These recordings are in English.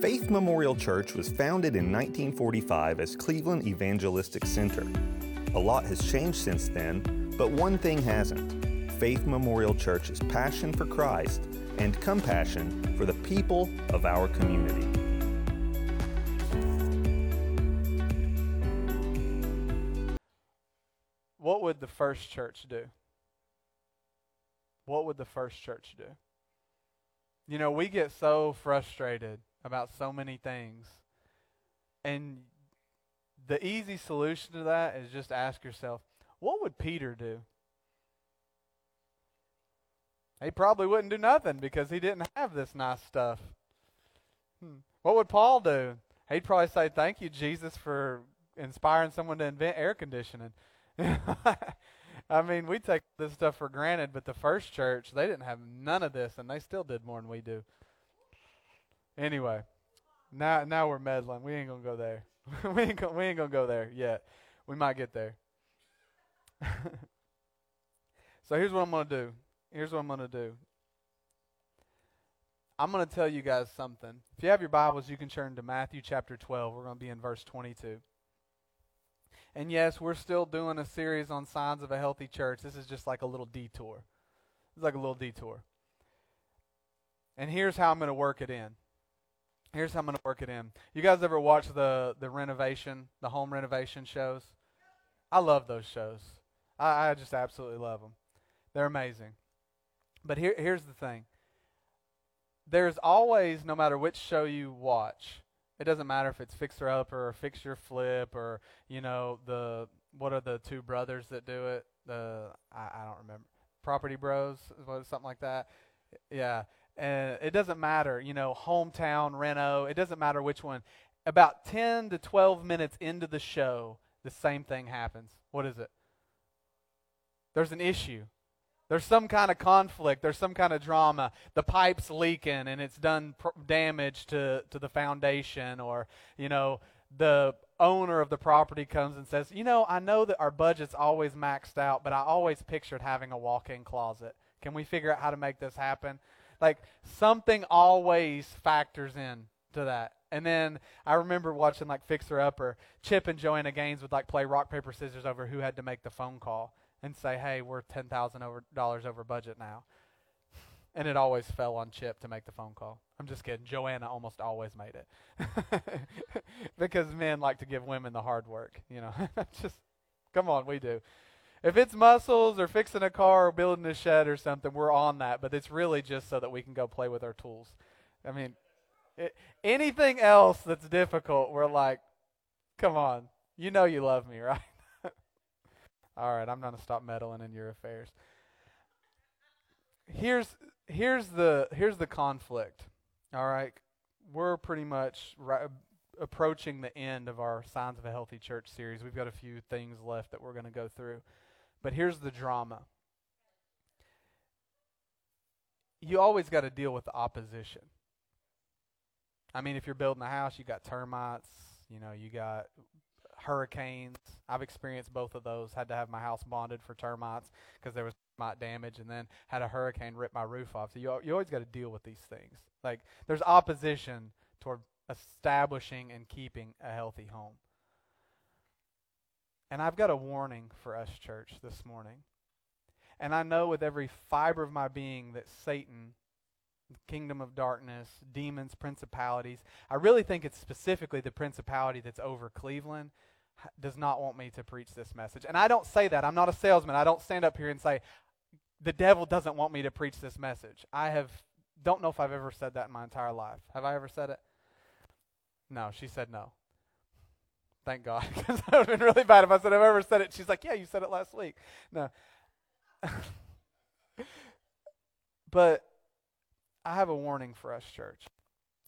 Faith Memorial Church was founded in 1945 as Cleveland Evangelistic Center. A lot has changed since then, but one thing hasn't. Faith Memorial Church's passion for Christ and compassion for the people of our community. What would the first church do? What would the first church do? You know, we get so frustrated about so many things. And the easy solution to that is just ask yourself, what would Peter do? He probably wouldn't do nothing because he didn't have this nice stuff. Hmm. What would Paul do? He'd probably say, Thank you, Jesus, for inspiring someone to invent air conditioning. I mean, we take this stuff for granted, but the first church, they didn't have none of this, and they still did more than we do. Anyway, now now we're meddling. We ain't gonna go there. we ain't gonna, we ain't gonna go there yet. We might get there. so here's what I'm gonna do. Here's what I'm gonna do. I'm gonna tell you guys something. If you have your Bibles, you can turn to Matthew chapter 12. We're gonna be in verse 22. And yes, we're still doing a series on signs of a healthy church. This is just like a little detour. It's like a little detour. And here's how I'm going to work it in. Here's how I'm going to work it in. You guys ever watch the the renovation, the home renovation shows? I love those shows. I, I just absolutely love them. They're amazing. But here, here's the thing. There's always, no matter which show you watch, it doesn't matter if it's Fixer Upper or Fix Fixer Flip or you know the what are the two brothers that do it? The I, I don't remember. Property Bros, something like that. Yeah, and it doesn't matter. You know, hometown Reno. It doesn't matter which one. About ten to twelve minutes into the show, the same thing happens. What is it? There's an issue. There's some kind of conflict. There's some kind of drama. The pipe's leaking and it's done pr- damage to, to the foundation, or, you know, the owner of the property comes and says, You know, I know that our budget's always maxed out, but I always pictured having a walk in closet. Can we figure out how to make this happen? Like, something always factors in to that. And then I remember watching like Fixer Upper, Chip and Joanna Gaines would like play rock paper scissors over who had to make the phone call and say, "Hey, we're ten thousand over dollars over budget now," and it always fell on Chip to make the phone call. I'm just kidding. Joanna almost always made it because men like to give women the hard work. You know, just come on, we do. If it's muscles or fixing a car or building a shed or something, we're on that. But it's really just so that we can go play with our tools. I mean, it, anything else that's difficult, we're like, come on, you know you love me, right? All right, I'm going to stop meddling in your affairs. Here's here's the here's the conflict. All right, we're pretty much approaching the end of our Signs of a Healthy Church series. We've got a few things left that we're going to go through, but here's the drama. You always got to deal with opposition. I mean, if you're building a house, you got termites. You know, you got hurricanes. I've experienced both of those. Had to have my house bonded for termites because there was termite damage, and then had a hurricane rip my roof off. So you you always got to deal with these things. Like there's opposition toward establishing and keeping a healthy home. And I've got a warning for us, church, this morning. And I know with every fiber of my being that Satan, kingdom of darkness, demons, principalities, I really think it's specifically the principality that's over Cleveland does not want me to preach this message. And I don't say that. I'm not a salesman. I don't stand up here and say, the devil doesn't want me to preach this message. I have don't know if I've ever said that in my entire life. Have I ever said it? No, she said no. Thank God, because that would have been really bad if I said I've ever said it. She's like, yeah, you said it last week. No. but I have a warning for us, church.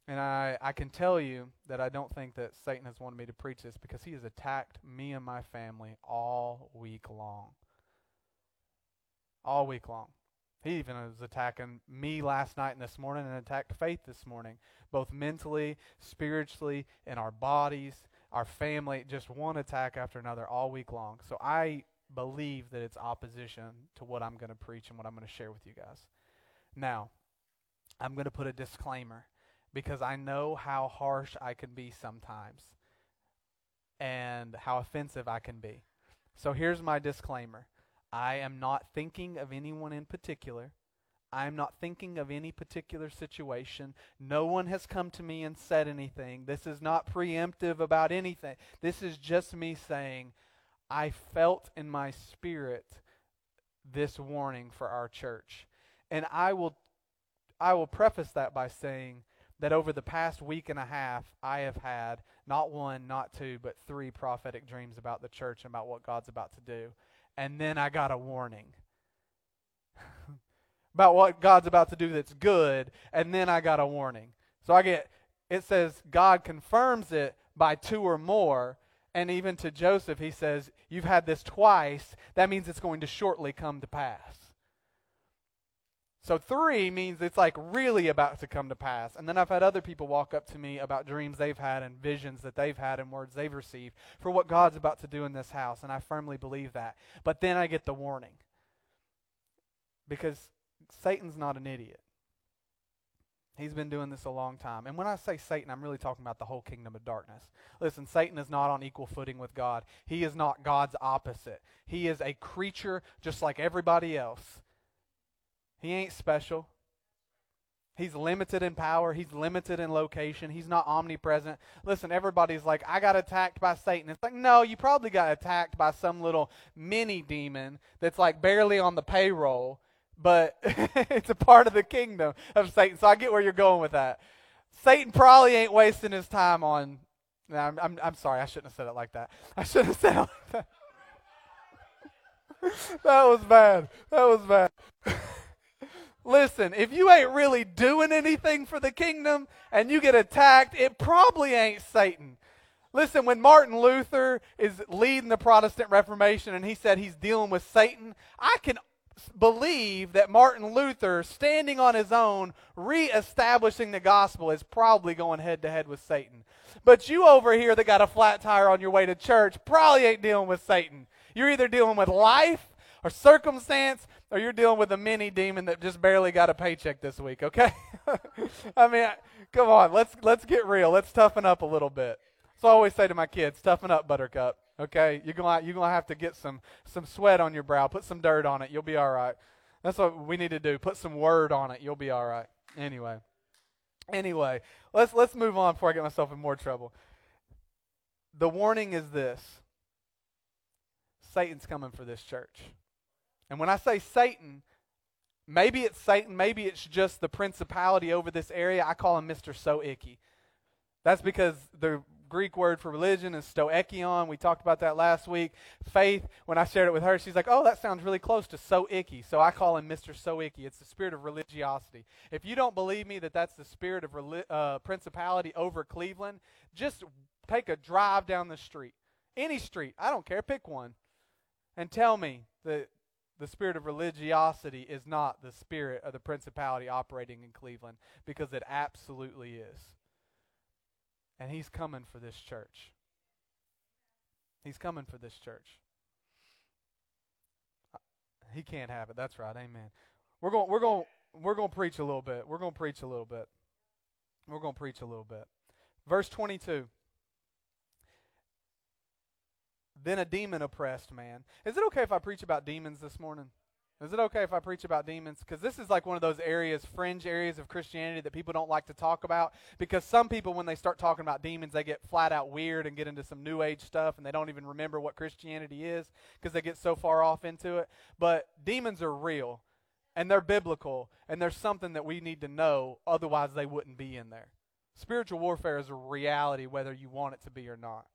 And I, I can tell you that I don't think that Satan has wanted me to preach this because he has attacked me and my family all week long. All week long. He even was attacking me last night and this morning and attacked faith this morning, both mentally, spiritually, in our bodies, our family, just one attack after another all week long. So I believe that it's opposition to what I'm going to preach and what I'm going to share with you guys. Now, I'm going to put a disclaimer because I know how harsh I can be sometimes and how offensive I can be. So here's my disclaimer I am not thinking of anyone in particular. I am not thinking of any particular situation. No one has come to me and said anything. This is not preemptive about anything. This is just me saying, I felt in my spirit this warning for our church. And I will I will preface that by saying that over the past week and a half I have had not one, not two, but three prophetic dreams about the church and about what God's about to do. And then I got a warning about what God's about to do that's good, and then I got a warning. So I get it says God confirms it by two or more, and even to Joseph, he says, You've had this twice. That means it's going to shortly come to pass. So three means it's like really about to come to pass. And then I've had other people walk up to me about dreams they've had and visions that they've had and words they've received for what God's about to do in this house. And I firmly believe that. But then I get the warning. Because Satan's not an idiot. He's been doing this a long time. And when I say Satan, I'm really talking about the whole kingdom of darkness. Listen, Satan is not on equal footing with God. He is not God's opposite. He is a creature just like everybody else. He ain't special. He's limited in power. He's limited in location. He's not omnipresent. Listen, everybody's like, I got attacked by Satan. It's like, no, you probably got attacked by some little mini demon that's like barely on the payroll but it's a part of the kingdom of Satan. So I get where you're going with that. Satan probably ain't wasting his time on. I'm, I'm, I'm sorry, I shouldn't have said it like that. I shouldn't have said it like that. that was bad. That was bad. Listen, if you ain't really doing anything for the kingdom and you get attacked, it probably ain't Satan. Listen, when Martin Luther is leading the Protestant Reformation and he said he's dealing with Satan, I can believe that Martin Luther, standing on his own, reestablishing the gospel, is probably going head to head with Satan. But you over here that got a flat tire on your way to church probably ain't dealing with Satan. You're either dealing with life or circumstance, or you're dealing with a mini demon that just barely got a paycheck this week, okay? I mean, come on, let's let's get real. Let's toughen up a little bit. So I always say to my kids, toughen up, buttercup. Okay, you're gonna you're gonna have to get some some sweat on your brow. Put some dirt on it. You'll be all right. That's what we need to do. Put some word on it. You'll be all right. Anyway, anyway, let's let's move on before I get myself in more trouble. The warning is this: Satan's coming for this church, and when I say Satan, maybe it's Satan, maybe it's just the principality over this area. I call him Mister So Icky. That's because the Greek word for religion is stoichion. We talked about that last week. Faith, when I shared it with her, she's like, oh, that sounds really close to so icky. So I call him Mr. So icky. It's the spirit of religiosity. If you don't believe me that that's the spirit of reli- uh, principality over Cleveland, just take a drive down the street. Any street, I don't care, pick one. And tell me that the spirit of religiosity is not the spirit of the principality operating in Cleveland because it absolutely is. And he's coming for this church. He's coming for this church. Uh, he can't have it. That's right. Amen. We're going we're going we're going to preach a little bit. We're going to preach a little bit. We're going to preach a little bit. Verse 22. Then a demon oppressed man. Is it okay if I preach about demons this morning? Is it okay if I preach about demons? Because this is like one of those areas, fringe areas of Christianity that people don't like to talk about. Because some people, when they start talking about demons, they get flat out weird and get into some new age stuff and they don't even remember what Christianity is because they get so far off into it. But demons are real and they're biblical and there's something that we need to know, otherwise, they wouldn't be in there. Spiritual warfare is a reality whether you want it to be or not.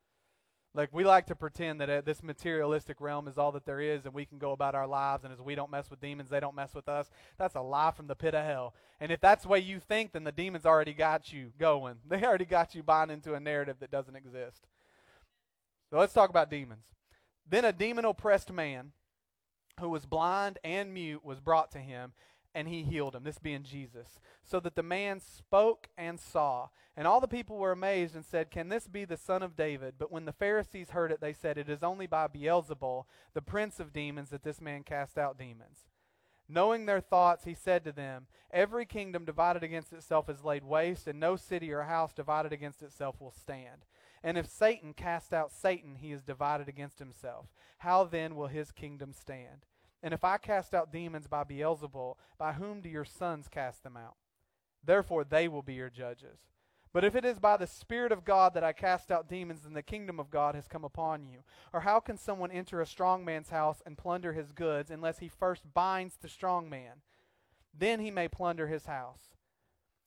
Like we like to pretend that uh, this materialistic realm is all that there is, and we can go about our lives, and as we don't mess with demons, they don't mess with us. That's a lie from the pit of hell. And if that's the way you think, then the demons already got you going. They already got you buying into a narrative that doesn't exist. So let's talk about demons. Then a demon oppressed man who was blind and mute was brought to him, and he healed him, this being Jesus, so that the man spoke and saw. And all the people were amazed and said, Can this be the son of David? But when the Pharisees heard it, they said, It is only by Beelzebul, the prince of demons, that this man cast out demons. Knowing their thoughts, he said to them, Every kingdom divided against itself is laid waste, and no city or house divided against itself will stand. And if Satan cast out Satan, he is divided against himself. How then will his kingdom stand? And if I cast out demons by Beelzebul, by whom do your sons cast them out? Therefore they will be your judges. But if it is by the Spirit of God that I cast out demons, then the kingdom of God has come upon you. Or how can someone enter a strong man's house and plunder his goods unless he first binds the strong man? Then he may plunder his house.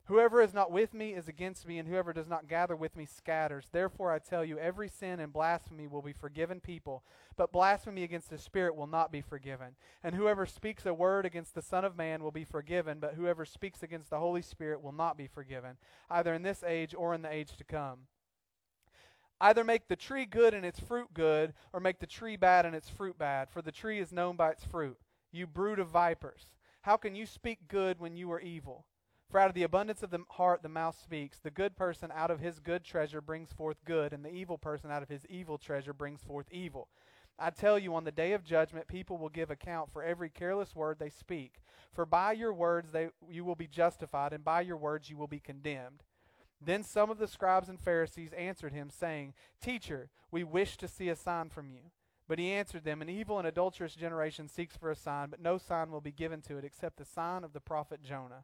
Whoever is not with me is against me, and whoever does not gather with me scatters. Therefore, I tell you, every sin and blasphemy will be forgiven people, but blasphemy against the Spirit will not be forgiven. And whoever speaks a word against the Son of Man will be forgiven, but whoever speaks against the Holy Spirit will not be forgiven, either in this age or in the age to come. Either make the tree good and its fruit good, or make the tree bad and its fruit bad, for the tree is known by its fruit. You brood of vipers, how can you speak good when you are evil? For out of the abundance of the heart the mouth speaks. The good person out of his good treasure brings forth good, and the evil person out of his evil treasure brings forth evil. I tell you, on the day of judgment, people will give account for every careless word they speak. For by your words they, you will be justified, and by your words you will be condemned. Then some of the scribes and Pharisees answered him, saying, Teacher, we wish to see a sign from you. But he answered them, An evil and adulterous generation seeks for a sign, but no sign will be given to it except the sign of the prophet Jonah.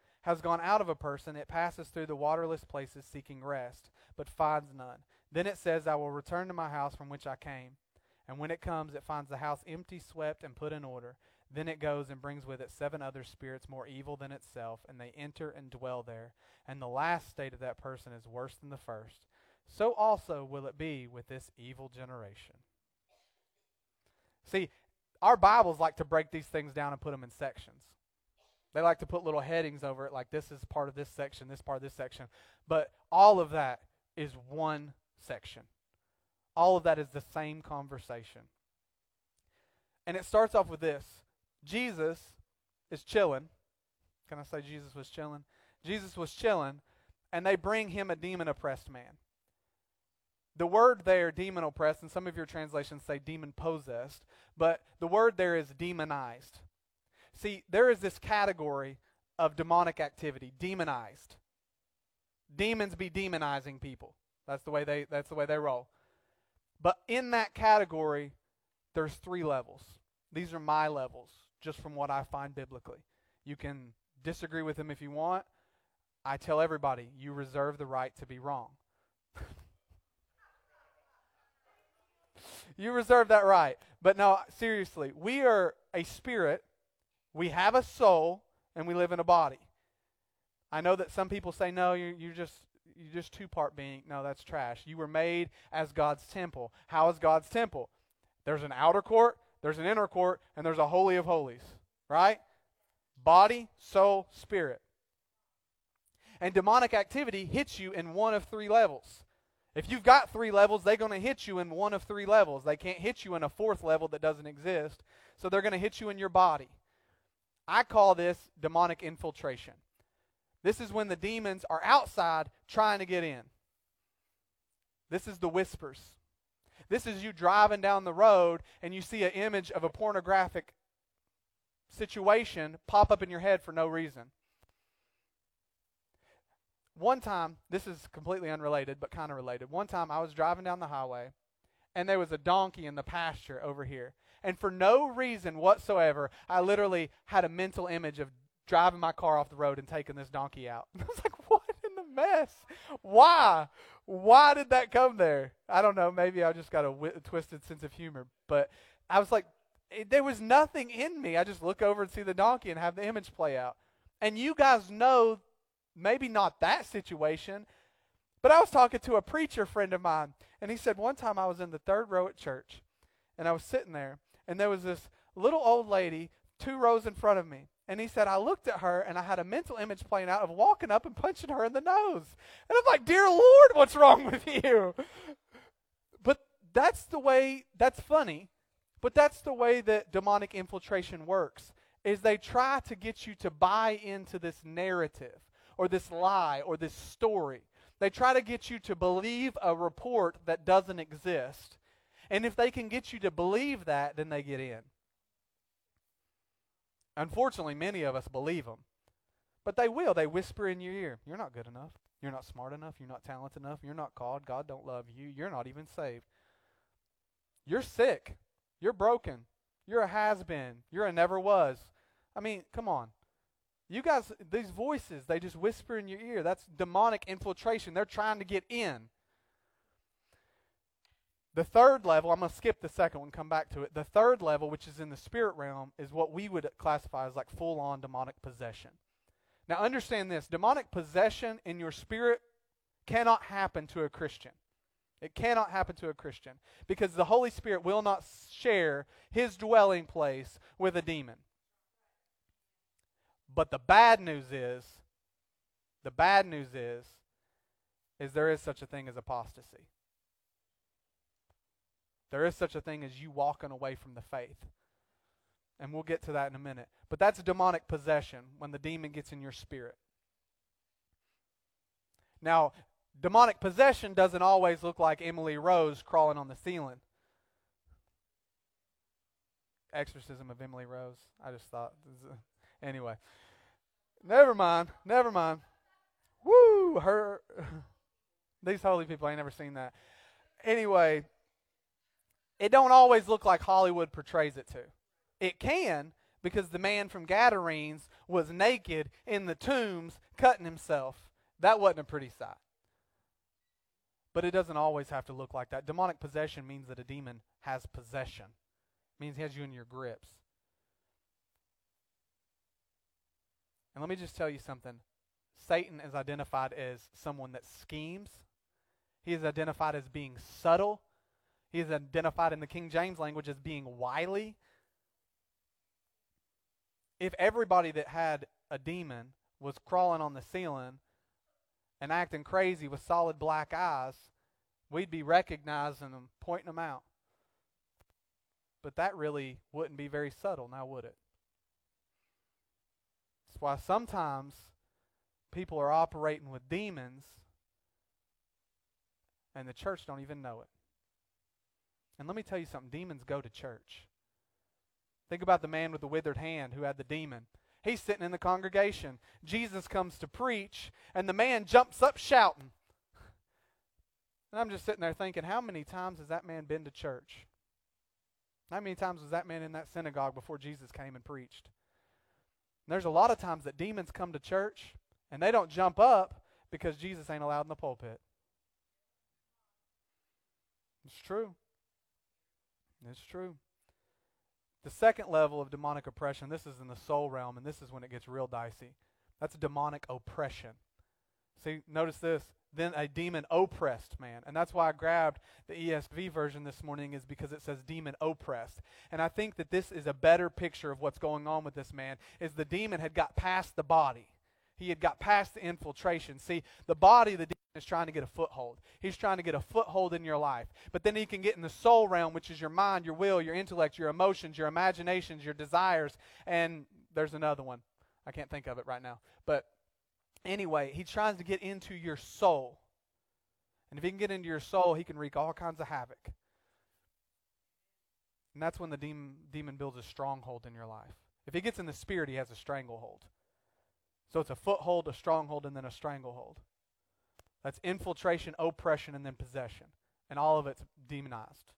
has gone out of a person, it passes through the waterless places seeking rest, but finds none. Then it says, I will return to my house from which I came. And when it comes, it finds the house empty, swept, and put in order. Then it goes and brings with it seven other spirits more evil than itself, and they enter and dwell there. And the last state of that person is worse than the first. So also will it be with this evil generation. See, our Bibles like to break these things down and put them in sections. They like to put little headings over it, like this is part of this section, this part of this section. But all of that is one section. All of that is the same conversation. And it starts off with this Jesus is chilling. Can I say Jesus was chilling? Jesus was chilling, and they bring him a demon oppressed man. The word there, demon oppressed, and some of your translations say demon possessed, but the word there is demonized. See, there is this category of demonic activity, demonized. Demons be demonizing people. That's the way they that's the way they roll. But in that category, there's three levels. These are my levels, just from what I find biblically. You can disagree with them if you want. I tell everybody, you reserve the right to be wrong. you reserve that right. But no, seriously, we are a spirit we have a soul and we live in a body. I know that some people say, no, you're, you're just you're just two part being. No, that's trash. You were made as God's temple. How is God's temple? There's an outer court, there's an inner court, and there's a holy of holies. Right? Body, soul, spirit. And demonic activity hits you in one of three levels. If you've got three levels, they're going to hit you in one of three levels. They can't hit you in a fourth level that doesn't exist. So they're going to hit you in your body. I call this demonic infiltration. This is when the demons are outside trying to get in. This is the whispers. This is you driving down the road and you see an image of a pornographic situation pop up in your head for no reason. One time, this is completely unrelated, but kind of related. One time I was driving down the highway and there was a donkey in the pasture over here. And for no reason whatsoever, I literally had a mental image of driving my car off the road and taking this donkey out. I was like, what in the mess? Why? Why did that come there? I don't know. Maybe I just got a w- twisted sense of humor. But I was like, it, there was nothing in me. I just look over and see the donkey and have the image play out. And you guys know, maybe not that situation, but I was talking to a preacher friend of mine, and he said one time I was in the third row at church, and I was sitting there, and there was this little old lady two rows in front of me. And he said, I looked at her and I had a mental image playing out of walking up and punching her in the nose. And I'm like, Dear Lord, what's wrong with you? But that's the way, that's funny, but that's the way that demonic infiltration works. Is they try to get you to buy into this narrative or this lie or this story. They try to get you to believe a report that doesn't exist. And if they can get you to believe that, then they get in. Unfortunately, many of us believe them. But they will. They whisper in your ear, You're not good enough. You're not smart enough. You're not talented enough. You're not called. God don't love you. You're not even saved. You're sick. You're broken. You're a has been. You're a never was. I mean, come on. You guys, these voices, they just whisper in your ear. That's demonic infiltration. They're trying to get in. The third level, I'm going to skip the second one, come back to it. The third level, which is in the spirit realm, is what we would classify as like full on demonic possession. Now, understand this demonic possession in your spirit cannot happen to a Christian. It cannot happen to a Christian because the Holy Spirit will not share his dwelling place with a demon. But the bad news is, the bad news is, is there is such a thing as apostasy. There is such a thing as you walking away from the faith. And we'll get to that in a minute. But that's demonic possession when the demon gets in your spirit. Now, demonic possession doesn't always look like Emily Rose crawling on the ceiling. Exorcism of Emily Rose. I just thought. Anyway. Never mind. Never mind. Woo! Her. These holy people, I ain't never seen that. Anyway, it don't always look like Hollywood portrays it to. It can because the man from Gadarenes was naked in the tombs cutting himself. That wasn't a pretty sight. But it doesn't always have to look like that. Demonic possession means that a demon has possession. It means he has you in your grips. And let me just tell you something. Satan is identified as someone that schemes. He is identified as being subtle. He is identified in the King James language as being wily. If everybody that had a demon was crawling on the ceiling and acting crazy with solid black eyes, we'd be recognizing them, pointing them out. But that really wouldn't be very subtle, now would it? That's why sometimes people are operating with demons and the church don't even know it. And let me tell you something demons go to church. Think about the man with the withered hand who had the demon. He's sitting in the congregation. Jesus comes to preach, and the man jumps up shouting. And I'm just sitting there thinking, how many times has that man been to church? How many times was that man in that synagogue before Jesus came and preached? And there's a lot of times that demons come to church and they don't jump up because Jesus ain't allowed in the pulpit. It's true. It's true. The second level of demonic oppression, this is in the soul realm, and this is when it gets real dicey. That's demonic oppression. See, notice this. Then a demon oppressed man. And that's why I grabbed the ESV version this morning, is because it says demon oppressed. And I think that this is a better picture of what's going on with this man, is the demon had got past the body. He had got past the infiltration. See, the body, of the demon is trying to get a foothold. He's trying to get a foothold in your life. But then he can get in the soul realm, which is your mind, your will, your intellect, your emotions, your imaginations, your desires. And there's another one. I can't think of it right now. But anyway, he tries to get into your soul. And if he can get into your soul, he can wreak all kinds of havoc. And that's when the demon, demon builds a stronghold in your life. If he gets in the spirit, he has a stranglehold. So it's a foothold, a stronghold, and then a stranglehold. That's infiltration, oppression, and then possession. And all of it's demonized.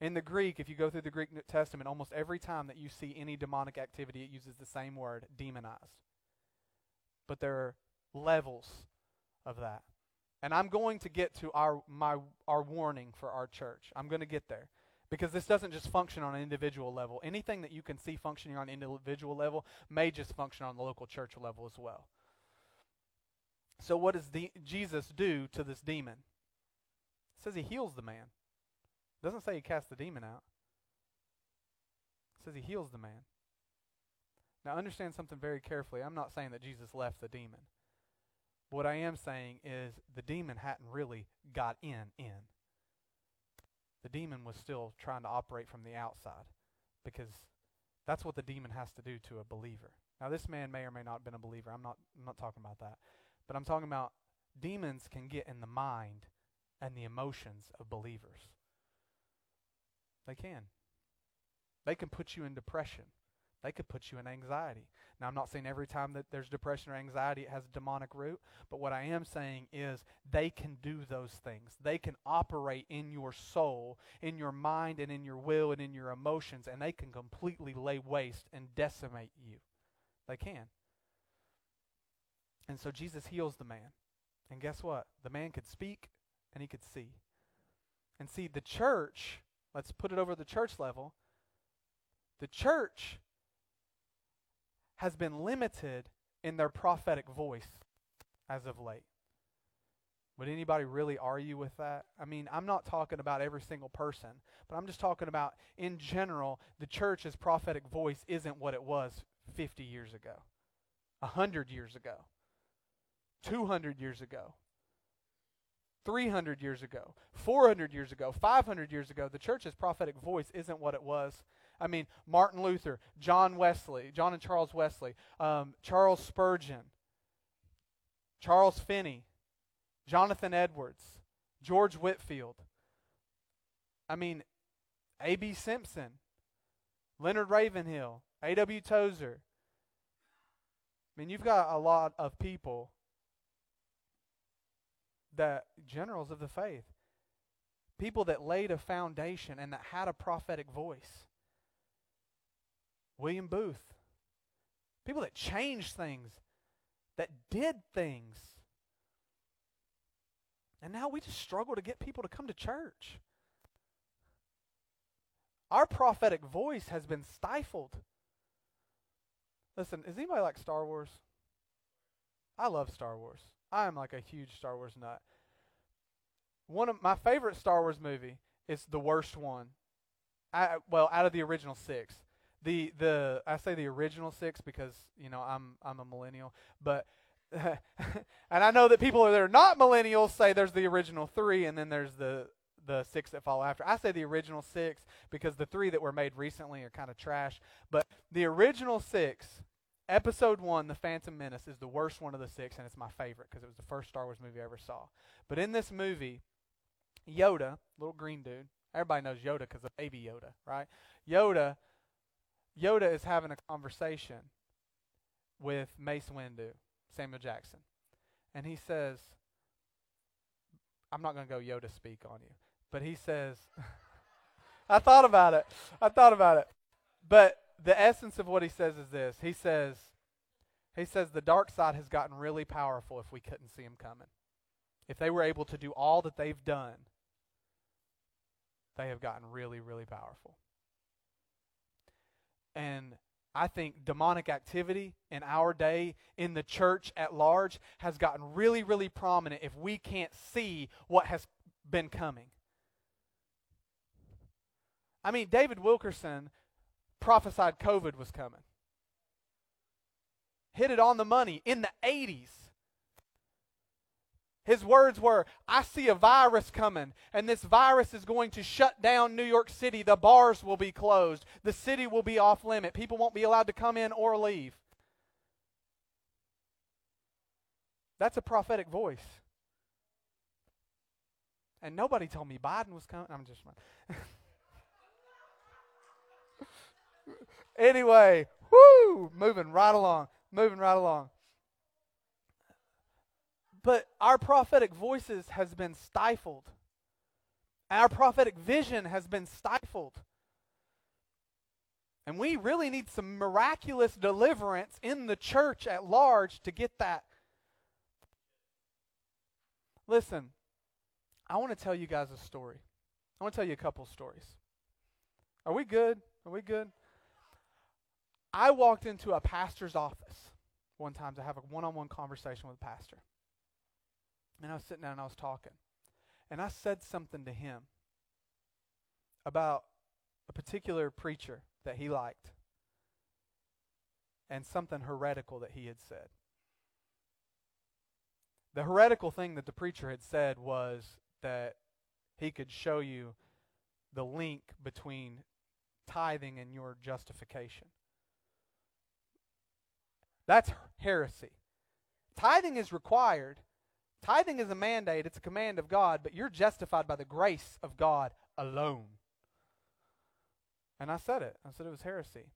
In the Greek, if you go through the Greek New Testament, almost every time that you see any demonic activity, it uses the same word, demonized. But there are levels of that. And I'm going to get to our my our warning for our church. I'm going to get there. Because this doesn't just function on an individual level. Anything that you can see functioning on an individual level may just function on the local church level as well. So, what does the, Jesus do to this demon? It says he heals the man. It doesn't say he casts the demon out. It says he heals the man. Now, understand something very carefully. I'm not saying that Jesus left the demon. What I am saying is the demon hadn't really got in in. The demon was still trying to operate from the outside because that's what the demon has to do to a believer. Now, this man may or may not have been a believer. I'm not, I'm not talking about that. But I'm talking about demons can get in the mind and the emotions of believers. They can. They can put you in depression. They could put you in anxiety. Now, I'm not saying every time that there's depression or anxiety it has a demonic root, but what I am saying is they can do those things. They can operate in your soul, in your mind, and in your will, and in your emotions, and they can completely lay waste and decimate you. They can. And so Jesus heals the man. And guess what? The man could speak and he could see. And see, the church, let's put it over the church level, the church has been limited in their prophetic voice as of late. Would anybody really argue with that? I mean, I'm not talking about every single person, but I'm just talking about in general, the church's prophetic voice isn't what it was 50 years ago, 100 years ago, 200 years ago. 300 years ago, 400 years ago, 500 years ago, the church's prophetic voice isn't what it was I mean, Martin Luther, John Wesley, John and Charles Wesley, um, Charles Spurgeon, Charles Finney, Jonathan Edwards, George Whitefield. I mean, A.B. Simpson, Leonard Ravenhill, A.W. Tozer. I mean, you've got a lot of people that generals of the faith, people that laid a foundation and that had a prophetic voice. William Booth. People that changed things, that did things. And now we just struggle to get people to come to church. Our prophetic voice has been stifled. Listen, is anybody like Star Wars? I love Star Wars. I am like a huge Star Wars nut. One of my favorite Star Wars movie is the worst one. I, well, out of the original six, the the I say the original six because you know I'm I'm a millennial, but and I know that people that are not millennials say there's the original three and then there's the the six that follow after. I say the original six because the three that were made recently are kind of trash. But the original six, episode one, The Phantom Menace, is the worst one of the six, and it's my favorite because it was the first Star Wars movie I ever saw. But in this movie, Yoda, little green dude, everybody knows Yoda because of Baby Yoda, right? Yoda Yoda is having a conversation with Mace Windu, Samuel Jackson. And he says, I'm not going to go Yoda speak on you, but he says, I thought about it. I thought about it. But the essence of what he says is this. He says, he says the dark side has gotten really powerful if we couldn't see him coming. If they were able to do all that they've done, they have gotten really, really powerful. And I think demonic activity in our day in the church at large has gotten really, really prominent if we can't see what has been coming. I mean, David Wilkerson prophesied COVID was coming. Hit it on the money in the 80s. His words were, I see a virus coming, and this virus is going to shut down New York City. The bars will be closed. The city will be off limit. People won't be allowed to come in or leave. That's a prophetic voice. And nobody told me Biden was coming. I'm just. anyway, whoo, moving right along, moving right along. But our prophetic voices has been stifled. Our prophetic vision has been stifled. And we really need some miraculous deliverance in the church at large to get that. Listen, I want to tell you guys a story. I want to tell you a couple stories. Are we good? Are we good? I walked into a pastor's office one time to have a one on one conversation with a pastor. And I was sitting down and I was talking. And I said something to him about a particular preacher that he liked. and something heretical that he had said. The heretical thing that the preacher had said was that he could show you the link between tithing and your justification. That's heresy. Tithing is required. Tithing is a mandate, it's a command of God, but you're justified by the grace of God alone. And I said it. I said it was heresy.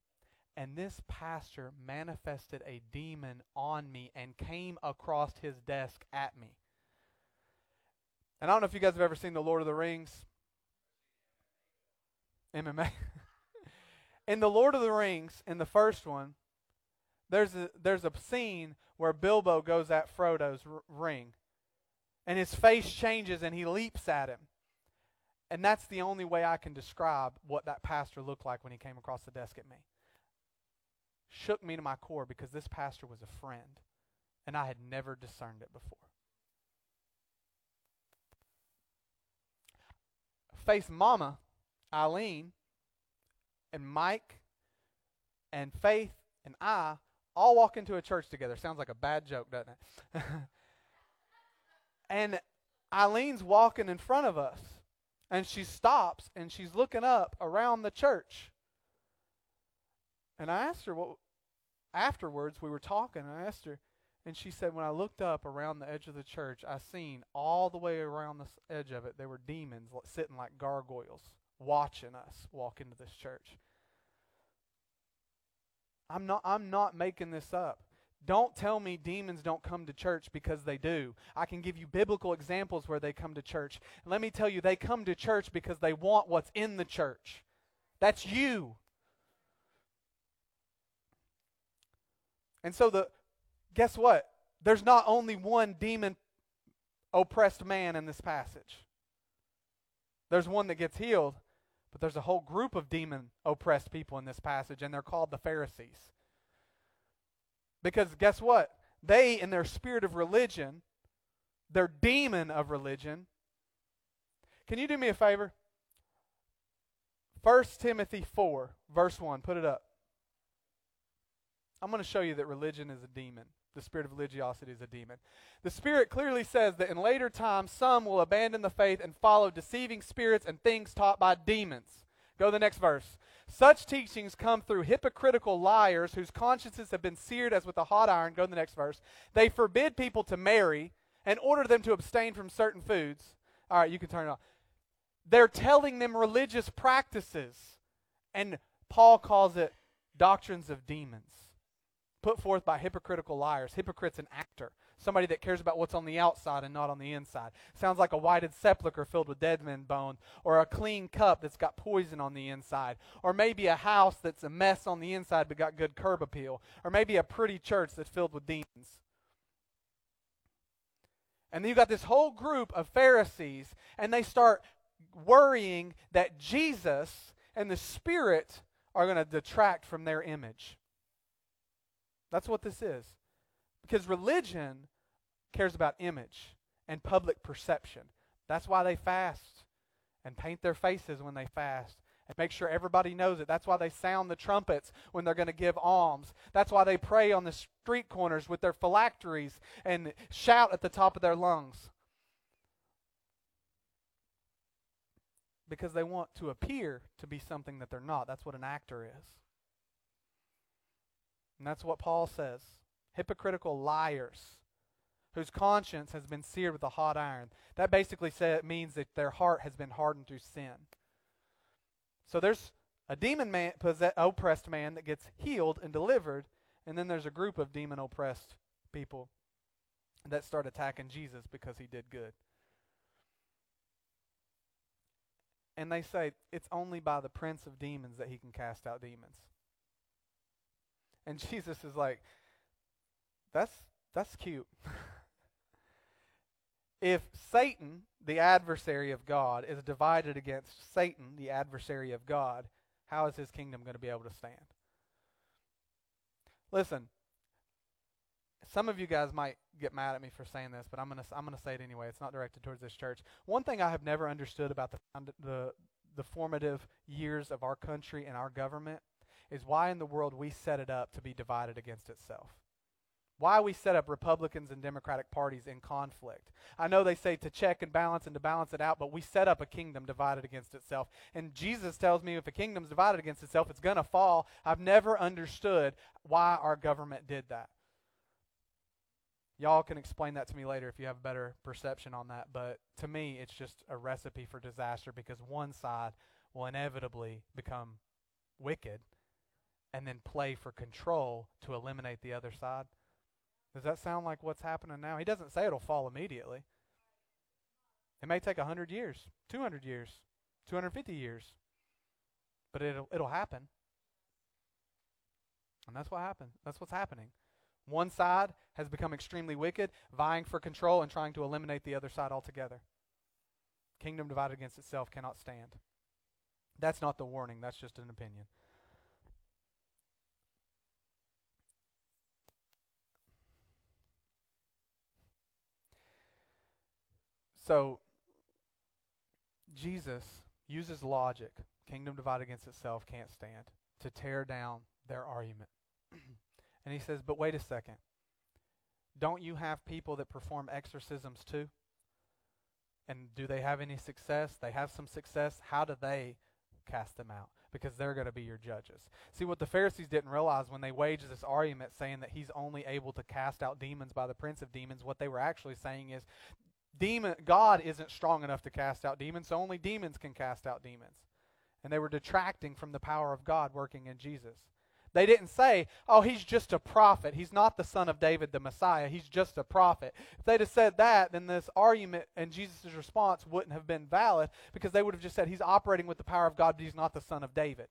And this pastor manifested a demon on me and came across his desk at me. And I don't know if you guys have ever seen The Lord of the Rings. MMA. in The Lord of the Rings, in the first one, there's a, there's a scene where Bilbo goes at Frodo's r- ring. And his face changes and he leaps at him. And that's the only way I can describe what that pastor looked like when he came across the desk at me. Shook me to my core because this pastor was a friend, and I had never discerned it before. Face Mama, Eileen, and Mike, and Faith, and I all walk into a church together. Sounds like a bad joke, doesn't it? and Eileen's walking in front of us and she stops and she's looking up around the church. And I asked her what afterwards we were talking. I asked her and she said when I looked up around the edge of the church, I seen all the way around the edge of it there were demons sitting like gargoyles watching us walk into this church. I'm not I'm not making this up. Don't tell me demons don't come to church because they do. I can give you biblical examples where they come to church. let me tell you, they come to church because they want what's in the church. That's you. And so the guess what? There's not only one demon oppressed man in this passage. There's one that gets healed, but there's a whole group of demon oppressed people in this passage, and they're called the Pharisees. Because guess what? They, in their spirit of religion, their demon of religion, can you do me a favor? 1 Timothy 4, verse 1. Put it up. I'm going to show you that religion is a demon. The spirit of religiosity is a demon. The Spirit clearly says that in later times some will abandon the faith and follow deceiving spirits and things taught by demons. Go to the next verse. Such teachings come through hypocritical liars whose consciences have been seared as with a hot iron. Go to the next verse. They forbid people to marry and order them to abstain from certain foods. All right, you can turn it off. They're telling them religious practices, and Paul calls it doctrines of demons put forth by hypocritical liars. Hypocrite's an actor somebody that cares about what's on the outside and not on the inside. Sounds like a whited sepulchre filled with dead men bones, or a clean cup that's got poison on the inside, or maybe a house that's a mess on the inside but got good curb appeal, or maybe a pretty church that's filled with demons. And then you've got this whole group of Pharisees, and they start worrying that Jesus and the Spirit are going to detract from their image. That's what this is. Because religion cares about image and public perception. That's why they fast and paint their faces when they fast and make sure everybody knows it. That's why they sound the trumpets when they're going to give alms. That's why they pray on the street corners with their phylacteries and shout at the top of their lungs. Because they want to appear to be something that they're not. That's what an actor is. And that's what Paul says hypocritical liars whose conscience has been seared with a hot iron. That basically means that their heart has been hardened through sin. So there's a demon man, oppressed man that gets healed and delivered, and then there's a group of demon oppressed people that start attacking Jesus because he did good. And they say it's only by the prince of demons that he can cast out demons. And Jesus is like, that's that's cute. if Satan, the adversary of God, is divided against Satan, the adversary of God, how is his kingdom going to be able to stand? Listen, some of you guys might get mad at me for saying this, but I'm going to I'm going to say it anyway. It's not directed towards this church. One thing I have never understood about the the the formative years of our country and our government is why in the world we set it up to be divided against itself. Why we set up Republicans and Democratic parties in conflict. I know they say to check and balance and to balance it out, but we set up a kingdom divided against itself. And Jesus tells me if a kingdom's divided against itself, it's going to fall. I've never understood why our government did that. Y'all can explain that to me later if you have a better perception on that. But to me, it's just a recipe for disaster because one side will inevitably become wicked and then play for control to eliminate the other side. Does that sound like what's happening now? He doesn't say it'll fall immediately. It may take 100 years, 200 years, 250 years, but it'll, it'll happen. And that's what happened. That's what's happening. One side has become extremely wicked, vying for control and trying to eliminate the other side altogether. Kingdom divided against itself cannot stand. That's not the warning, that's just an opinion. So, Jesus uses logic, kingdom divided against itself can't stand, to tear down their argument. and he says, But wait a second. Don't you have people that perform exorcisms too? And do they have any success? They have some success. How do they cast them out? Because they're going to be your judges. See, what the Pharisees didn't realize when they waged this argument saying that he's only able to cast out demons by the prince of demons, what they were actually saying is demon God isn't strong enough to cast out demons, so only demons can cast out demons. And they were detracting from the power of God working in Jesus. They didn't say, oh, he's just a prophet. He's not the son of David, the Messiah. He's just a prophet. If they'd have said that, then this argument and Jesus' response wouldn't have been valid because they would have just said he's operating with the power of God, but he's not the son of David.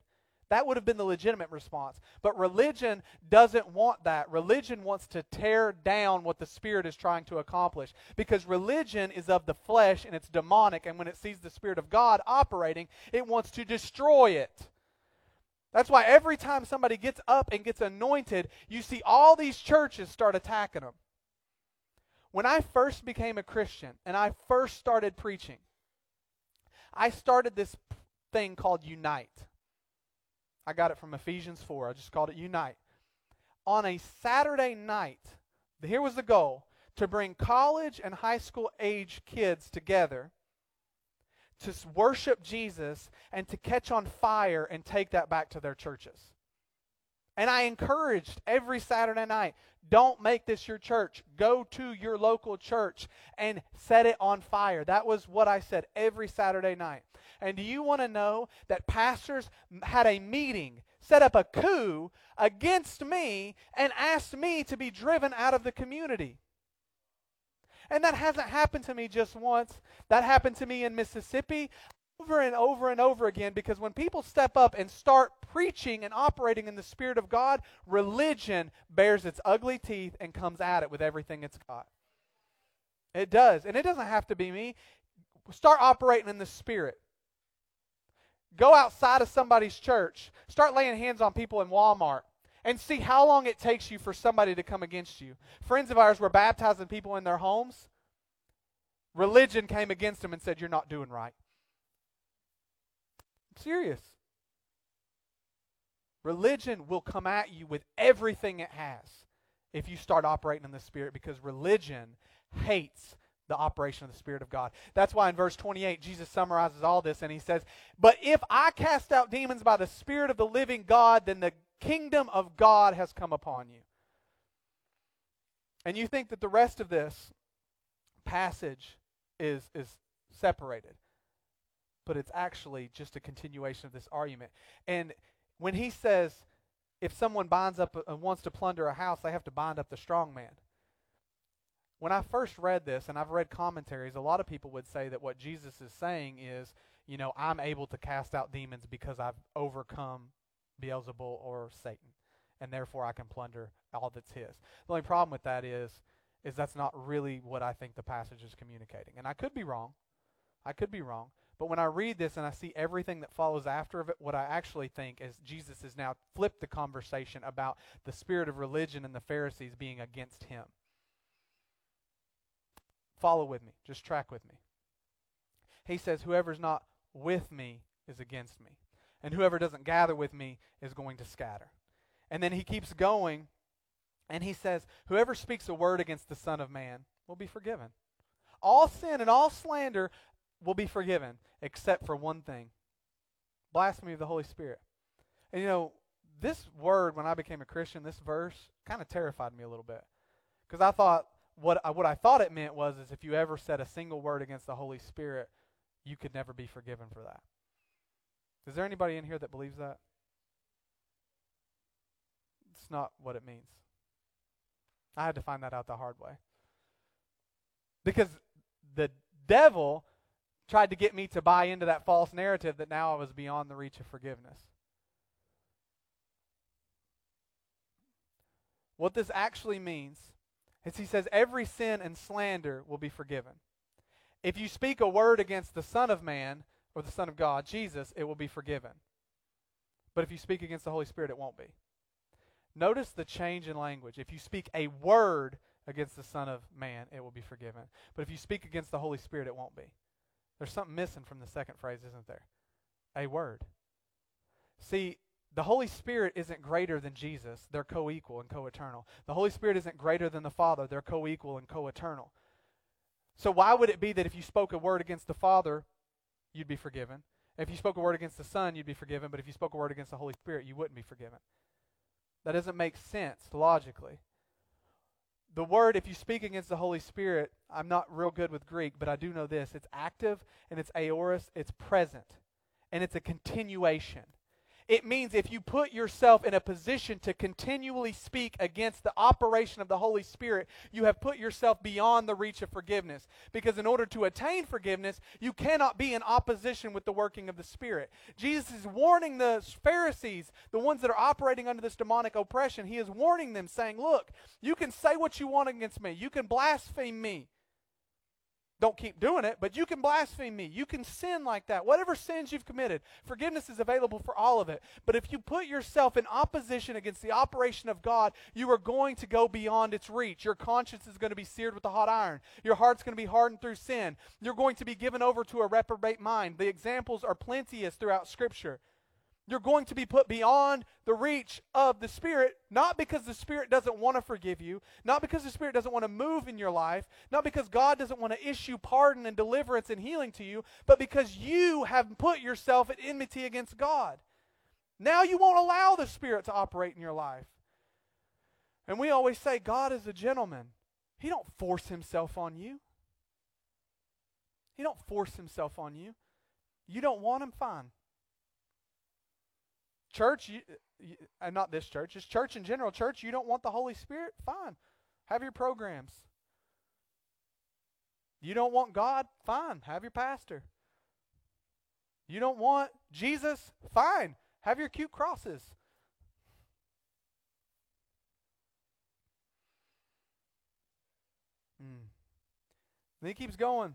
That would have been the legitimate response. But religion doesn't want that. Religion wants to tear down what the Spirit is trying to accomplish. Because religion is of the flesh and it's demonic, and when it sees the Spirit of God operating, it wants to destroy it. That's why every time somebody gets up and gets anointed, you see all these churches start attacking them. When I first became a Christian and I first started preaching, I started this thing called Unite. I got it from Ephesians 4. I just called it Unite. On a Saturday night, here was the goal to bring college and high school age kids together to worship Jesus and to catch on fire and take that back to their churches. And I encouraged every Saturday night don't make this your church. Go to your local church and set it on fire. That was what I said every Saturday night. And do you want to know that pastors had a meeting, set up a coup against me, and asked me to be driven out of the community? And that hasn't happened to me just once. That happened to me in Mississippi over and over and over again because when people step up and start preaching and operating in the Spirit of God, religion bears its ugly teeth and comes at it with everything it's got. It does. And it doesn't have to be me. Start operating in the Spirit. Go outside of somebody's church. Start laying hands on people in Walmart and see how long it takes you for somebody to come against you. Friends of ours were baptizing people in their homes. Religion came against them and said, You're not doing right. Serious. Religion will come at you with everything it has if you start operating in the Spirit because religion hates the operation of the Spirit of God. That's why in verse 28, Jesus summarizes all this and he says, But if I cast out demons by the Spirit of the living God, then the kingdom of God has come upon you. And you think that the rest of this passage is, is separated, but it's actually just a continuation of this argument. And when he says, if someone binds up and wants to plunder a house, they have to bind up the strong man. When I first read this, and I've read commentaries, a lot of people would say that what Jesus is saying is, you know, I'm able to cast out demons because I've overcome Beelzebul or Satan, and therefore I can plunder all that's his. The only problem with that is, is that's not really what I think the passage is communicating. And I could be wrong. I could be wrong. But when I read this and I see everything that follows after of it, what I actually think is Jesus has now flipped the conversation about the spirit of religion and the Pharisees being against him. Follow with me. Just track with me. He says, Whoever's not with me is against me. and whoever doesn't gather with me is going to scatter. And then he keeps going, and he says, Whoever speaks a word against the Son of Man will be forgiven. All sin and all slander will be forgiven, except for one thing blasphemy of the Holy Spirit. And you know, this word, when I became a Christian, this verse kind of terrified me a little bit. Because I thought, what I, what I thought it meant was is if you ever said a single word against the Holy Spirit, you could never be forgiven for that. Is there anybody in here that believes that? It's not what it means. I had to find that out the hard way. Because the devil tried to get me to buy into that false narrative that now I was beyond the reach of forgiveness. What this actually means is he says every sin and slander will be forgiven. If you speak a word against the Son of Man or the Son of God, Jesus, it will be forgiven. But if you speak against the Holy Spirit, it won't be. Notice the change in language. If you speak a word against the Son of Man, it will be forgiven. But if you speak against the Holy Spirit, it won't be. There's something missing from the second phrase, isn't there? A word. See, the Holy Spirit isn't greater than Jesus. They're co equal and co eternal. The Holy Spirit isn't greater than the Father. They're co equal and co eternal. So, why would it be that if you spoke a word against the Father, you'd be forgiven? If you spoke a word against the Son, you'd be forgiven. But if you spoke a word against the Holy Spirit, you wouldn't be forgiven. That doesn't make sense logically. The word, if you speak against the Holy Spirit, I'm not real good with Greek, but I do know this. It's active and it's aorist, it's present, and it's a continuation. It means if you put yourself in a position to continually speak against the operation of the Holy Spirit, you have put yourself beyond the reach of forgiveness. Because in order to attain forgiveness, you cannot be in opposition with the working of the Spirit. Jesus is warning the Pharisees, the ones that are operating under this demonic oppression, he is warning them, saying, Look, you can say what you want against me, you can blaspheme me. Don't keep doing it, but you can blaspheme me. You can sin like that. Whatever sins you've committed, forgiveness is available for all of it. But if you put yourself in opposition against the operation of God, you are going to go beyond its reach. Your conscience is going to be seared with a hot iron. Your heart's going to be hardened through sin. You're going to be given over to a reprobate mind. The examples are plenteous throughout Scripture you're going to be put beyond the reach of the Spirit, not because the Spirit doesn't want to forgive you, not because the Spirit doesn't want to move in your life, not because God doesn't want to issue pardon and deliverance and healing to you, but because you have put yourself at enmity against God. Now you won't allow the Spirit to operate in your life. And we always say God is a gentleman. He don't force himself on you. He don't force himself on you. You don't want him, fine. Church, you, you, and not this church, just church in general. Church, you don't want the Holy Spirit? Fine. Have your programs. You don't want God? Fine. Have your pastor. You don't want Jesus? Fine. Have your cute crosses. Mm. Then he keeps going.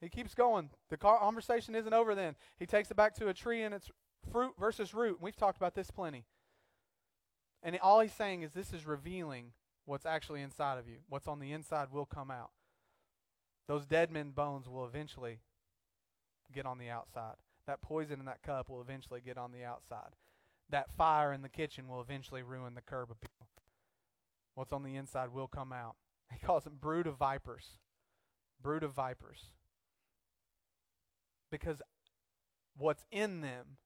He keeps going. The conversation isn't over then. He takes it back to a tree and it's fruit versus root. We've talked about this plenty. And all he's saying is this is revealing what's actually inside of you. What's on the inside will come out. Those dead men bones will eventually get on the outside. That poison in that cup will eventually get on the outside. That fire in the kitchen will eventually ruin the curb appeal. What's on the inside will come out. He calls them brood of vipers. Brood of vipers. Because what's in them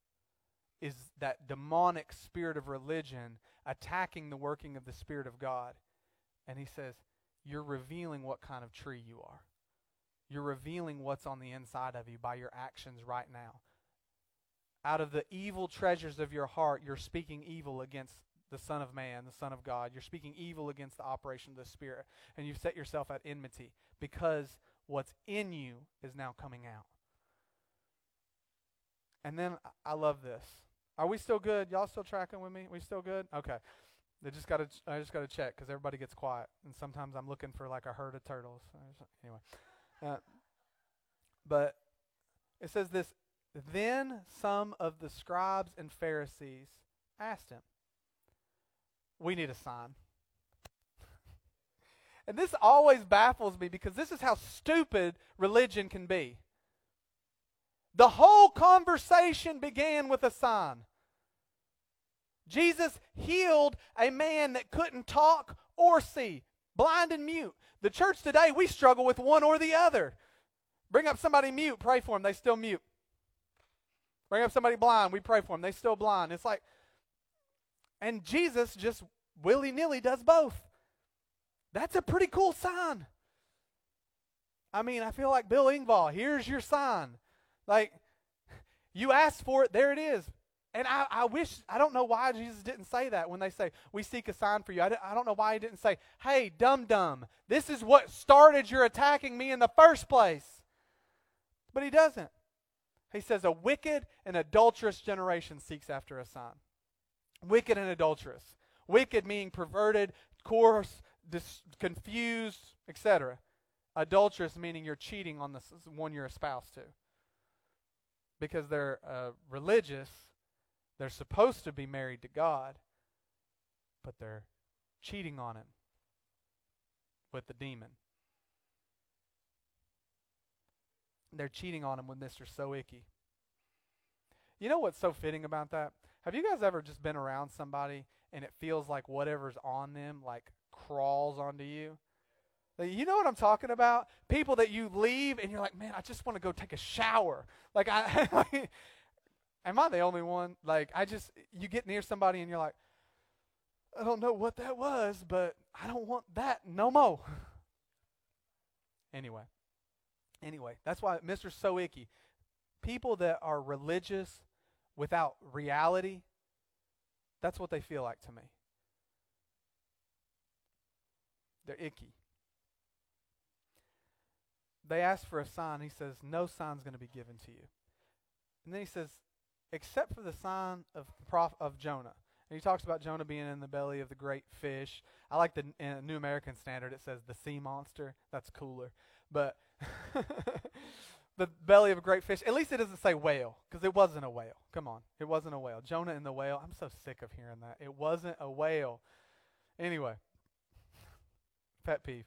is that demonic spirit of religion attacking the working of the Spirit of God. And he says, You're revealing what kind of tree you are. You're revealing what's on the inside of you by your actions right now. Out of the evil treasures of your heart, you're speaking evil against the Son of Man, the Son of God. You're speaking evil against the operation of the Spirit. And you've set yourself at enmity because what's in you is now coming out. And then I love this. Are we still good? Y'all still tracking with me? We still good? Okay. They just got to. I just got to check because everybody gets quiet, and sometimes I'm looking for like a herd of turtles. Anyway, uh, but it says this. Then some of the scribes and Pharisees asked him, "We need a sign." and this always baffles me because this is how stupid religion can be. The whole conversation began with a sign. Jesus healed a man that couldn't talk or see, blind and mute. The church today, we struggle with one or the other. Bring up somebody mute, pray for them, they still mute. Bring up somebody blind, we pray for them, they still blind. It's like, and Jesus just willy nilly does both. That's a pretty cool sign. I mean, I feel like Bill Engvall. Here's your sign. Like, you asked for it, there it is. And I, I wish, I don't know why Jesus didn't say that when they say, We seek a sign for you. I, I don't know why he didn't say, Hey, dum dum, this is what started your attacking me in the first place. But he doesn't. He says, A wicked and adulterous generation seeks after a sign. Wicked and adulterous. Wicked meaning perverted, coarse, dis- confused, etc. Adulterous meaning you're cheating on the one you're a spouse to. Because they're uh, religious, they're supposed to be married to God, but they're cheating on Him with the demon. They're cheating on him with Mr. So Icky. You know what's so fitting about that? Have you guys ever just been around somebody and it feels like whatever's on them like crawls onto you? You know what I'm talking about? People that you leave and you're like, man, I just want to go take a shower. Like I, am I the only one? Like I just, you get near somebody and you're like, I don't know what that was, but I don't want that no more. anyway, anyway, that's why Mr. So Icky, people that are religious without reality, that's what they feel like to me. They're icky. They ask for a sign. He says, No sign's going to be given to you. And then he says, Except for the sign of, prof, of Jonah. And he talks about Jonah being in the belly of the great fish. I like the New American Standard. It says the sea monster. That's cooler. But the belly of a great fish. At least it doesn't say whale, because it wasn't a whale. Come on. It wasn't a whale. Jonah and the whale. I'm so sick of hearing that. It wasn't a whale. Anyway, pet peeve.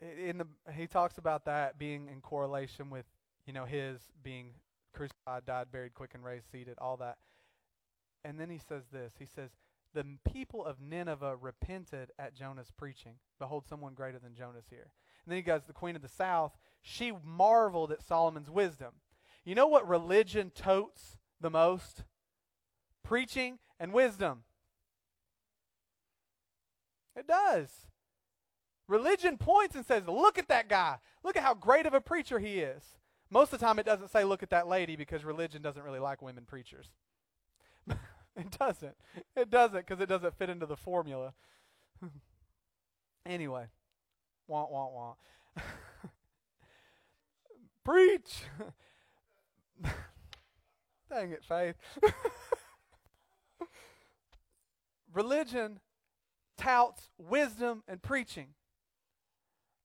In the he talks about that being in correlation with, you know, his being crucified, died, buried, quick and raised, seated, all that. And then he says this. He says, "The people of Nineveh repented at Jonah's preaching. Behold, someone greater than Jonah's here." And then he goes, the queen of the south, she marveled at Solomon's wisdom. You know what religion totes the most? Preaching and wisdom. It does. Religion points and says, Look at that guy. Look at how great of a preacher he is. Most of the time, it doesn't say, Look at that lady because religion doesn't really like women preachers. it doesn't. It doesn't because it doesn't fit into the formula. anyway, Wah, wah, wah. Preach! Dang it, Faith. Religion touts wisdom and preaching.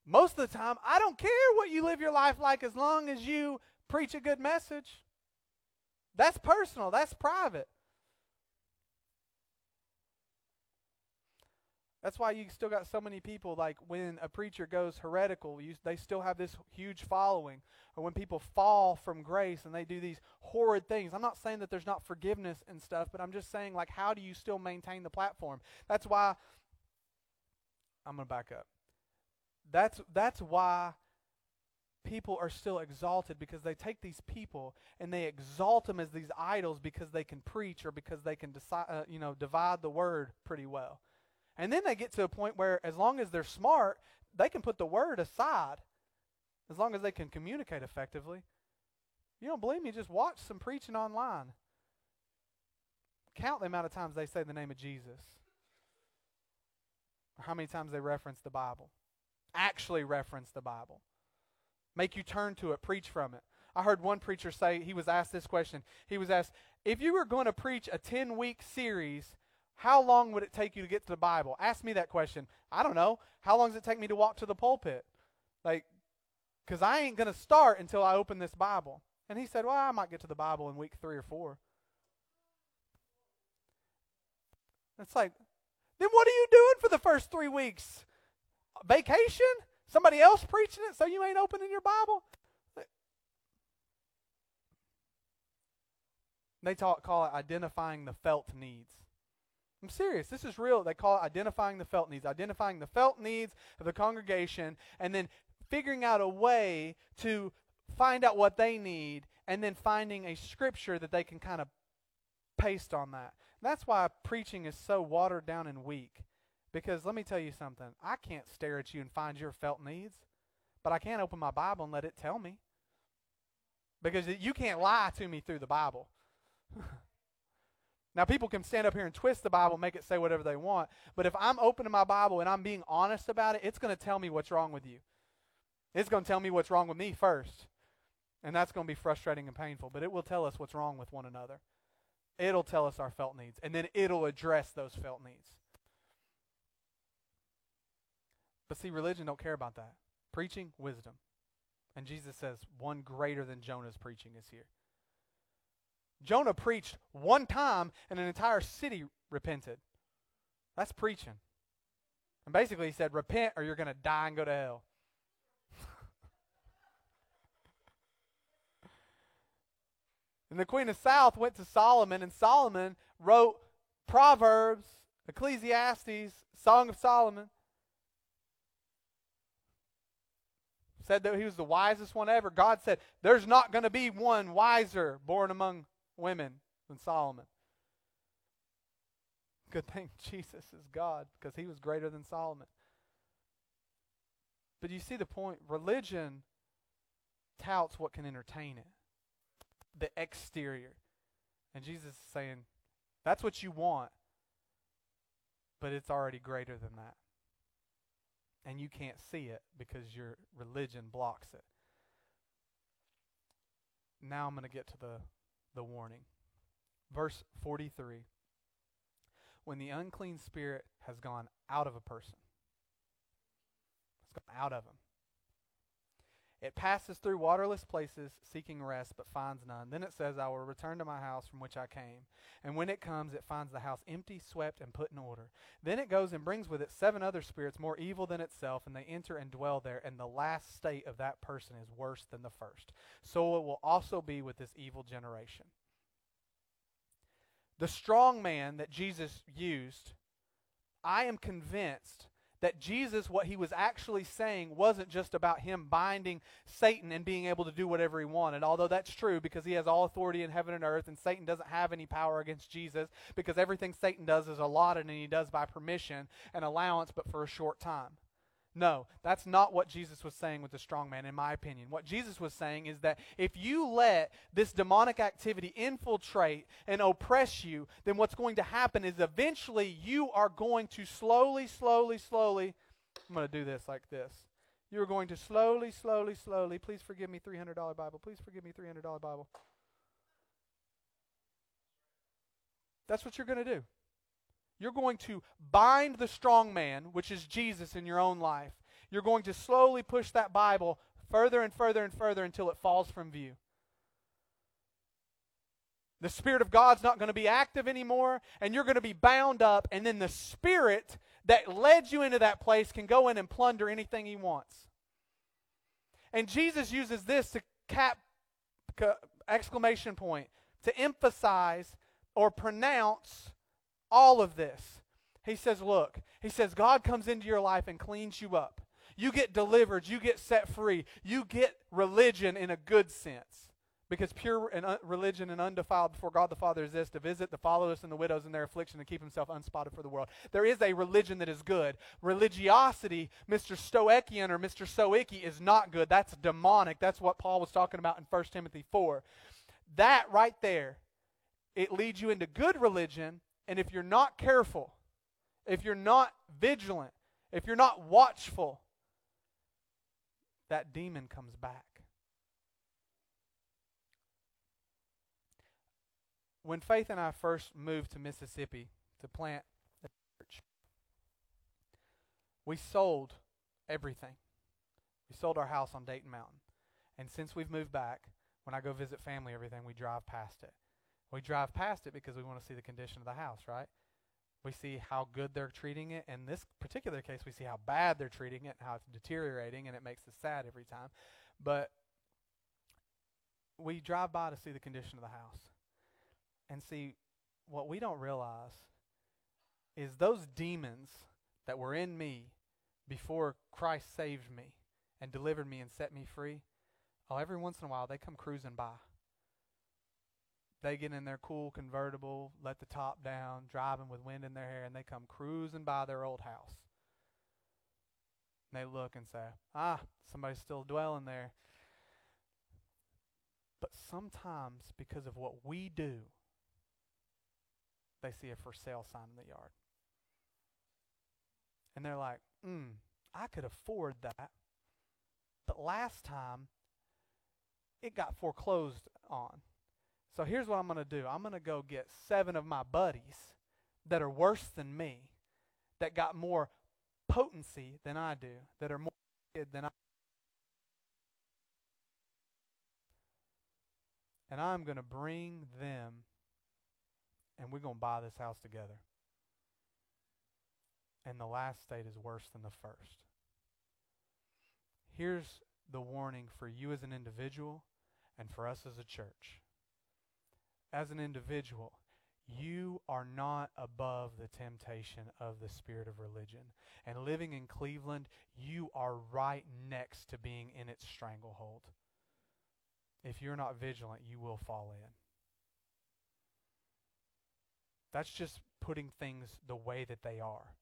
Most of the time, I don't care what you live your life like as long as you preach a good message. That's personal, that's private. That's why you still got so many people like when a preacher goes heretical, you, they still have this huge following. Or when people fall from grace and they do these horrid things. I'm not saying that there's not forgiveness and stuff, but I'm just saying like how do you still maintain the platform? That's why I'm going to back up. That's that's why people are still exalted because they take these people and they exalt them as these idols because they can preach or because they can decide, uh, you know, divide the word pretty well. And then they get to a point where, as long as they're smart, they can put the word aside as long as they can communicate effectively. You don't believe me? Just watch some preaching online. Count the amount of times they say the name of Jesus, or how many times they reference the Bible. Actually, reference the Bible. Make you turn to it, preach from it. I heard one preacher say, he was asked this question. He was asked, if you were going to preach a 10 week series how long would it take you to get to the Bible? Ask me that question. I don't know. How long does it take me to walk to the pulpit? Like, because I ain't going to start until I open this Bible. And he said, Well, I might get to the Bible in week three or four. It's like, then what are you doing for the first three weeks? Vacation? Somebody else preaching it so you ain't opening your Bible? They talk, call it identifying the felt needs. I'm serious. This is real. They call it identifying the felt needs, identifying the felt needs of the congregation, and then figuring out a way to find out what they need, and then finding a scripture that they can kind of paste on that. That's why preaching is so watered down and weak. Because let me tell you something. I can't stare at you and find your felt needs, but I can open my Bible and let it tell me. Because you can't lie to me through the Bible. now, people can stand up here and twist the Bible, make it say whatever they want, but if I'm opening my Bible and I'm being honest about it, it's going to tell me what's wrong with you. It's going to tell me what's wrong with me first. And that's going to be frustrating and painful, but it will tell us what's wrong with one another. It'll tell us our felt needs, and then it'll address those felt needs. But see, religion don't care about that. Preaching, wisdom. And Jesus says, one greater than Jonah's preaching is here. Jonah preached one time and an entire city repented. That's preaching. And basically, he said, Repent or you're going to die and go to hell. and the Queen of South went to Solomon, and Solomon wrote Proverbs, Ecclesiastes, Song of Solomon. Said that he was the wisest one ever. God said, There's not going to be one wiser born among women than Solomon. Good thing Jesus is God because he was greater than Solomon. But you see the point? Religion touts what can entertain it, the exterior. And Jesus is saying, That's what you want, but it's already greater than that and you can't see it because your religion blocks it. Now I'm going to get to the, the warning. Verse 43 When the unclean spirit has gone out of a person, it's gone out of him. It passes through waterless places, seeking rest, but finds none. Then it says, I will return to my house from which I came. And when it comes, it finds the house empty, swept, and put in order. Then it goes and brings with it seven other spirits more evil than itself, and they enter and dwell there. And the last state of that person is worse than the first. So it will also be with this evil generation. The strong man that Jesus used, I am convinced that Jesus, what he was actually saying, wasn't just about him binding Satan and being able to do whatever he wanted. Although that's true because he has all authority in heaven and earth, and Satan doesn't have any power against Jesus because everything Satan does is allotted and he does by permission and allowance, but for a short time. No, that's not what Jesus was saying with the strong man, in my opinion. What Jesus was saying is that if you let this demonic activity infiltrate and oppress you, then what's going to happen is eventually you are going to slowly, slowly, slowly. I'm going to do this like this. You're going to slowly, slowly, slowly. Please forgive me, $300 Bible. Please forgive me, $300 Bible. That's what you're going to do. You're going to bind the strong man, which is Jesus, in your own life. You're going to slowly push that Bible further and further and further until it falls from view. The Spirit of God's not going to be active anymore, and you're going to be bound up, and then the Spirit that led you into that place can go in and plunder anything he wants. And Jesus uses this to cap, exclamation point, to emphasize or pronounce all of this. He says, Look, he says, God comes into your life and cleans you up. You get delivered, you get set free, you get religion in a good sense. Because pure and un- religion and undefiled before God the Father is this to visit the fatherless and the widows in their affliction and keep himself unspotted for the world. There is a religion that is good. Religiosity, Mr. Stoician or Mr. Stoicky, is not good. That's demonic. That's what Paul was talking about in 1 Timothy 4. That right there, it leads you into good religion and if you're not careful, if you're not vigilant, if you're not watchful, that demon comes back. When Faith and I first moved to Mississippi to plant a church, we sold everything. We sold our house on Dayton Mountain. And since we've moved back, when I go visit family, everything, we drive past it. We drive past it because we want to see the condition of the house, right? We see how good they're treating it. In this particular case, we see how bad they're treating it how it's deteriorating, and it makes us sad every time. But we drive by to see the condition of the house. And see, what we don't realize is those demons that were in me before Christ saved me and delivered me and set me free, oh, every once in a while they come cruising by. They get in their cool convertible, let the top down, driving with wind in their hair, and they come cruising by their old house. And they look and say, ah, somebody's still dwelling there. But sometimes, because of what we do, they see a for sale sign in the yard. And they're like, hmm, I could afford that. But last time, it got foreclosed on. So here's what I'm going to do I'm going to go get seven of my buddies that are worse than me, that got more potency than I do, that are more than I. And I'm going to bring them, and we're going to buy this house together. And the last state is worse than the first. Here's the warning for you as an individual and for us as a church. As an individual, you are not above the temptation of the spirit of religion. And living in Cleveland, you are right next to being in its stranglehold. If you're not vigilant, you will fall in. That's just putting things the way that they are.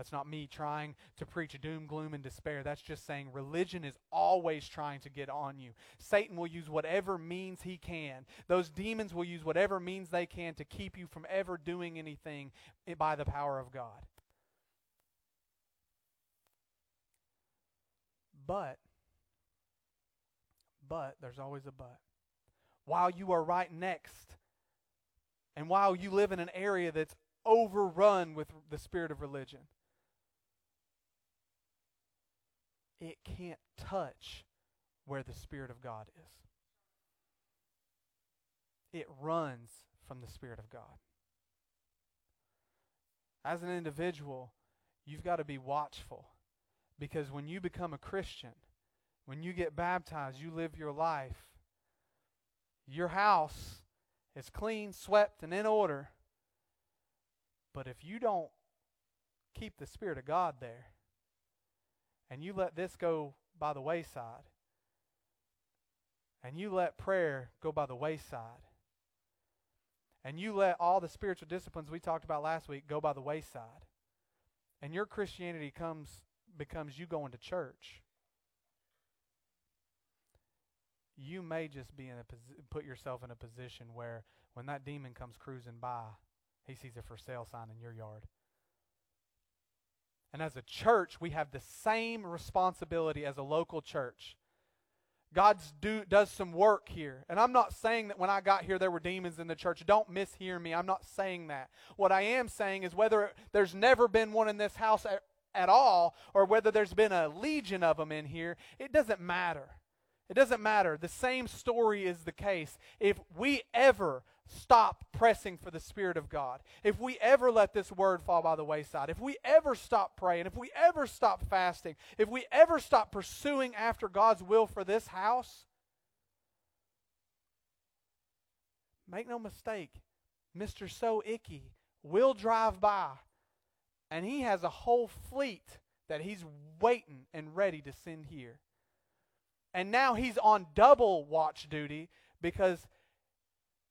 That's not me trying to preach doom, gloom, and despair. That's just saying religion is always trying to get on you. Satan will use whatever means he can. Those demons will use whatever means they can to keep you from ever doing anything by the power of God. But, but, there's always a but. While you are right next, and while you live in an area that's overrun with the spirit of religion, it can't touch where the Spirit of God is. It runs from the Spirit of God. As an individual, you've got to be watchful because when you become a Christian, when you get baptized, you live your life, your house is clean, swept, and in order. But if you don't keep the Spirit of God there, and you let this go by the wayside, and you let prayer go by the wayside, and you let all the spiritual disciplines we talked about last week go by the wayside, and your Christianity comes becomes you going to church, you may just be in a put yourself in a position where when that demon comes cruising by, he sees a for sale sign in your yard. And as a church, we have the same responsibility as a local church. God do, does some work here. And I'm not saying that when I got here there were demons in the church. Don't mishear me. I'm not saying that. What I am saying is whether there's never been one in this house at, at all or whether there's been a legion of them in here, it doesn't matter. It doesn't matter. The same story is the case. If we ever stop pressing for the Spirit of God, if we ever let this word fall by the wayside, if we ever stop praying, if we ever stop fasting, if we ever stop pursuing after God's will for this house, make no mistake, Mr. So Icky will drive by and he has a whole fleet that he's waiting and ready to send here. And now he's on double watch duty because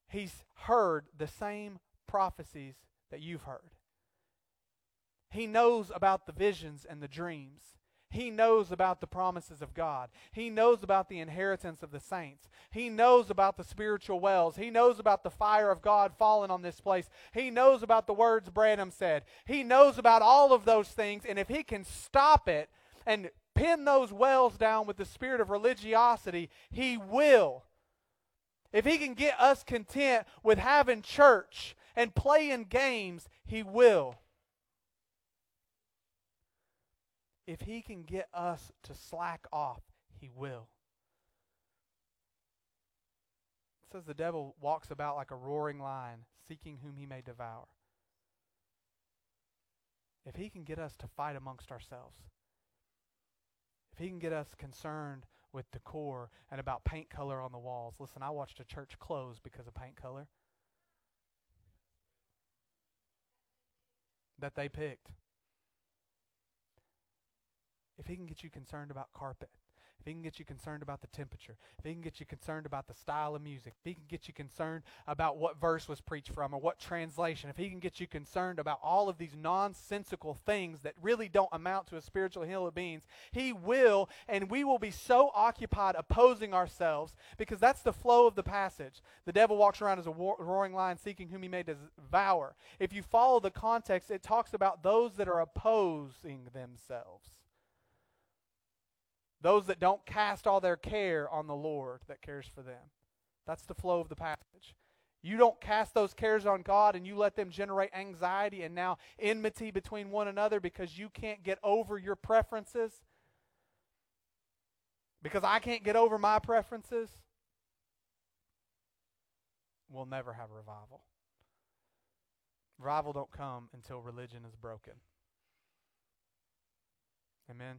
he's heard the same prophecies that you've heard. He knows about the visions and the dreams. He knows about the promises of God. He knows about the inheritance of the saints. He knows about the spiritual wells. He knows about the fire of God falling on this place. He knows about the words Branham said. He knows about all of those things. And if he can stop it and pin those wells down with the spirit of religiosity, he will. If he can get us content with having church and playing games, he will. If he can get us to slack off, he will. It says the devil walks about like a roaring lion, seeking whom he may devour. If he can get us to fight amongst ourselves, if he can get us concerned with decor and about paint color on the walls. Listen, I watched a church close because of paint color that they picked. If he can get you concerned about carpet if he can get you concerned about the temperature, if he can get you concerned about the style of music, if he can get you concerned about what verse was preached from or what translation, if he can get you concerned about all of these nonsensical things that really don't amount to a spiritual hill of beans, he will, and we will be so occupied opposing ourselves because that's the flow of the passage. The devil walks around as a roaring lion seeking whom he may devour. If you follow the context, it talks about those that are opposing themselves. Those that don't cast all their care on the Lord that cares for them. That's the flow of the passage. You don't cast those cares on God and you let them generate anxiety and now enmity between one another because you can't get over your preferences. Because I can't get over my preferences. We'll never have revival. Revival don't come until religion is broken. Amen.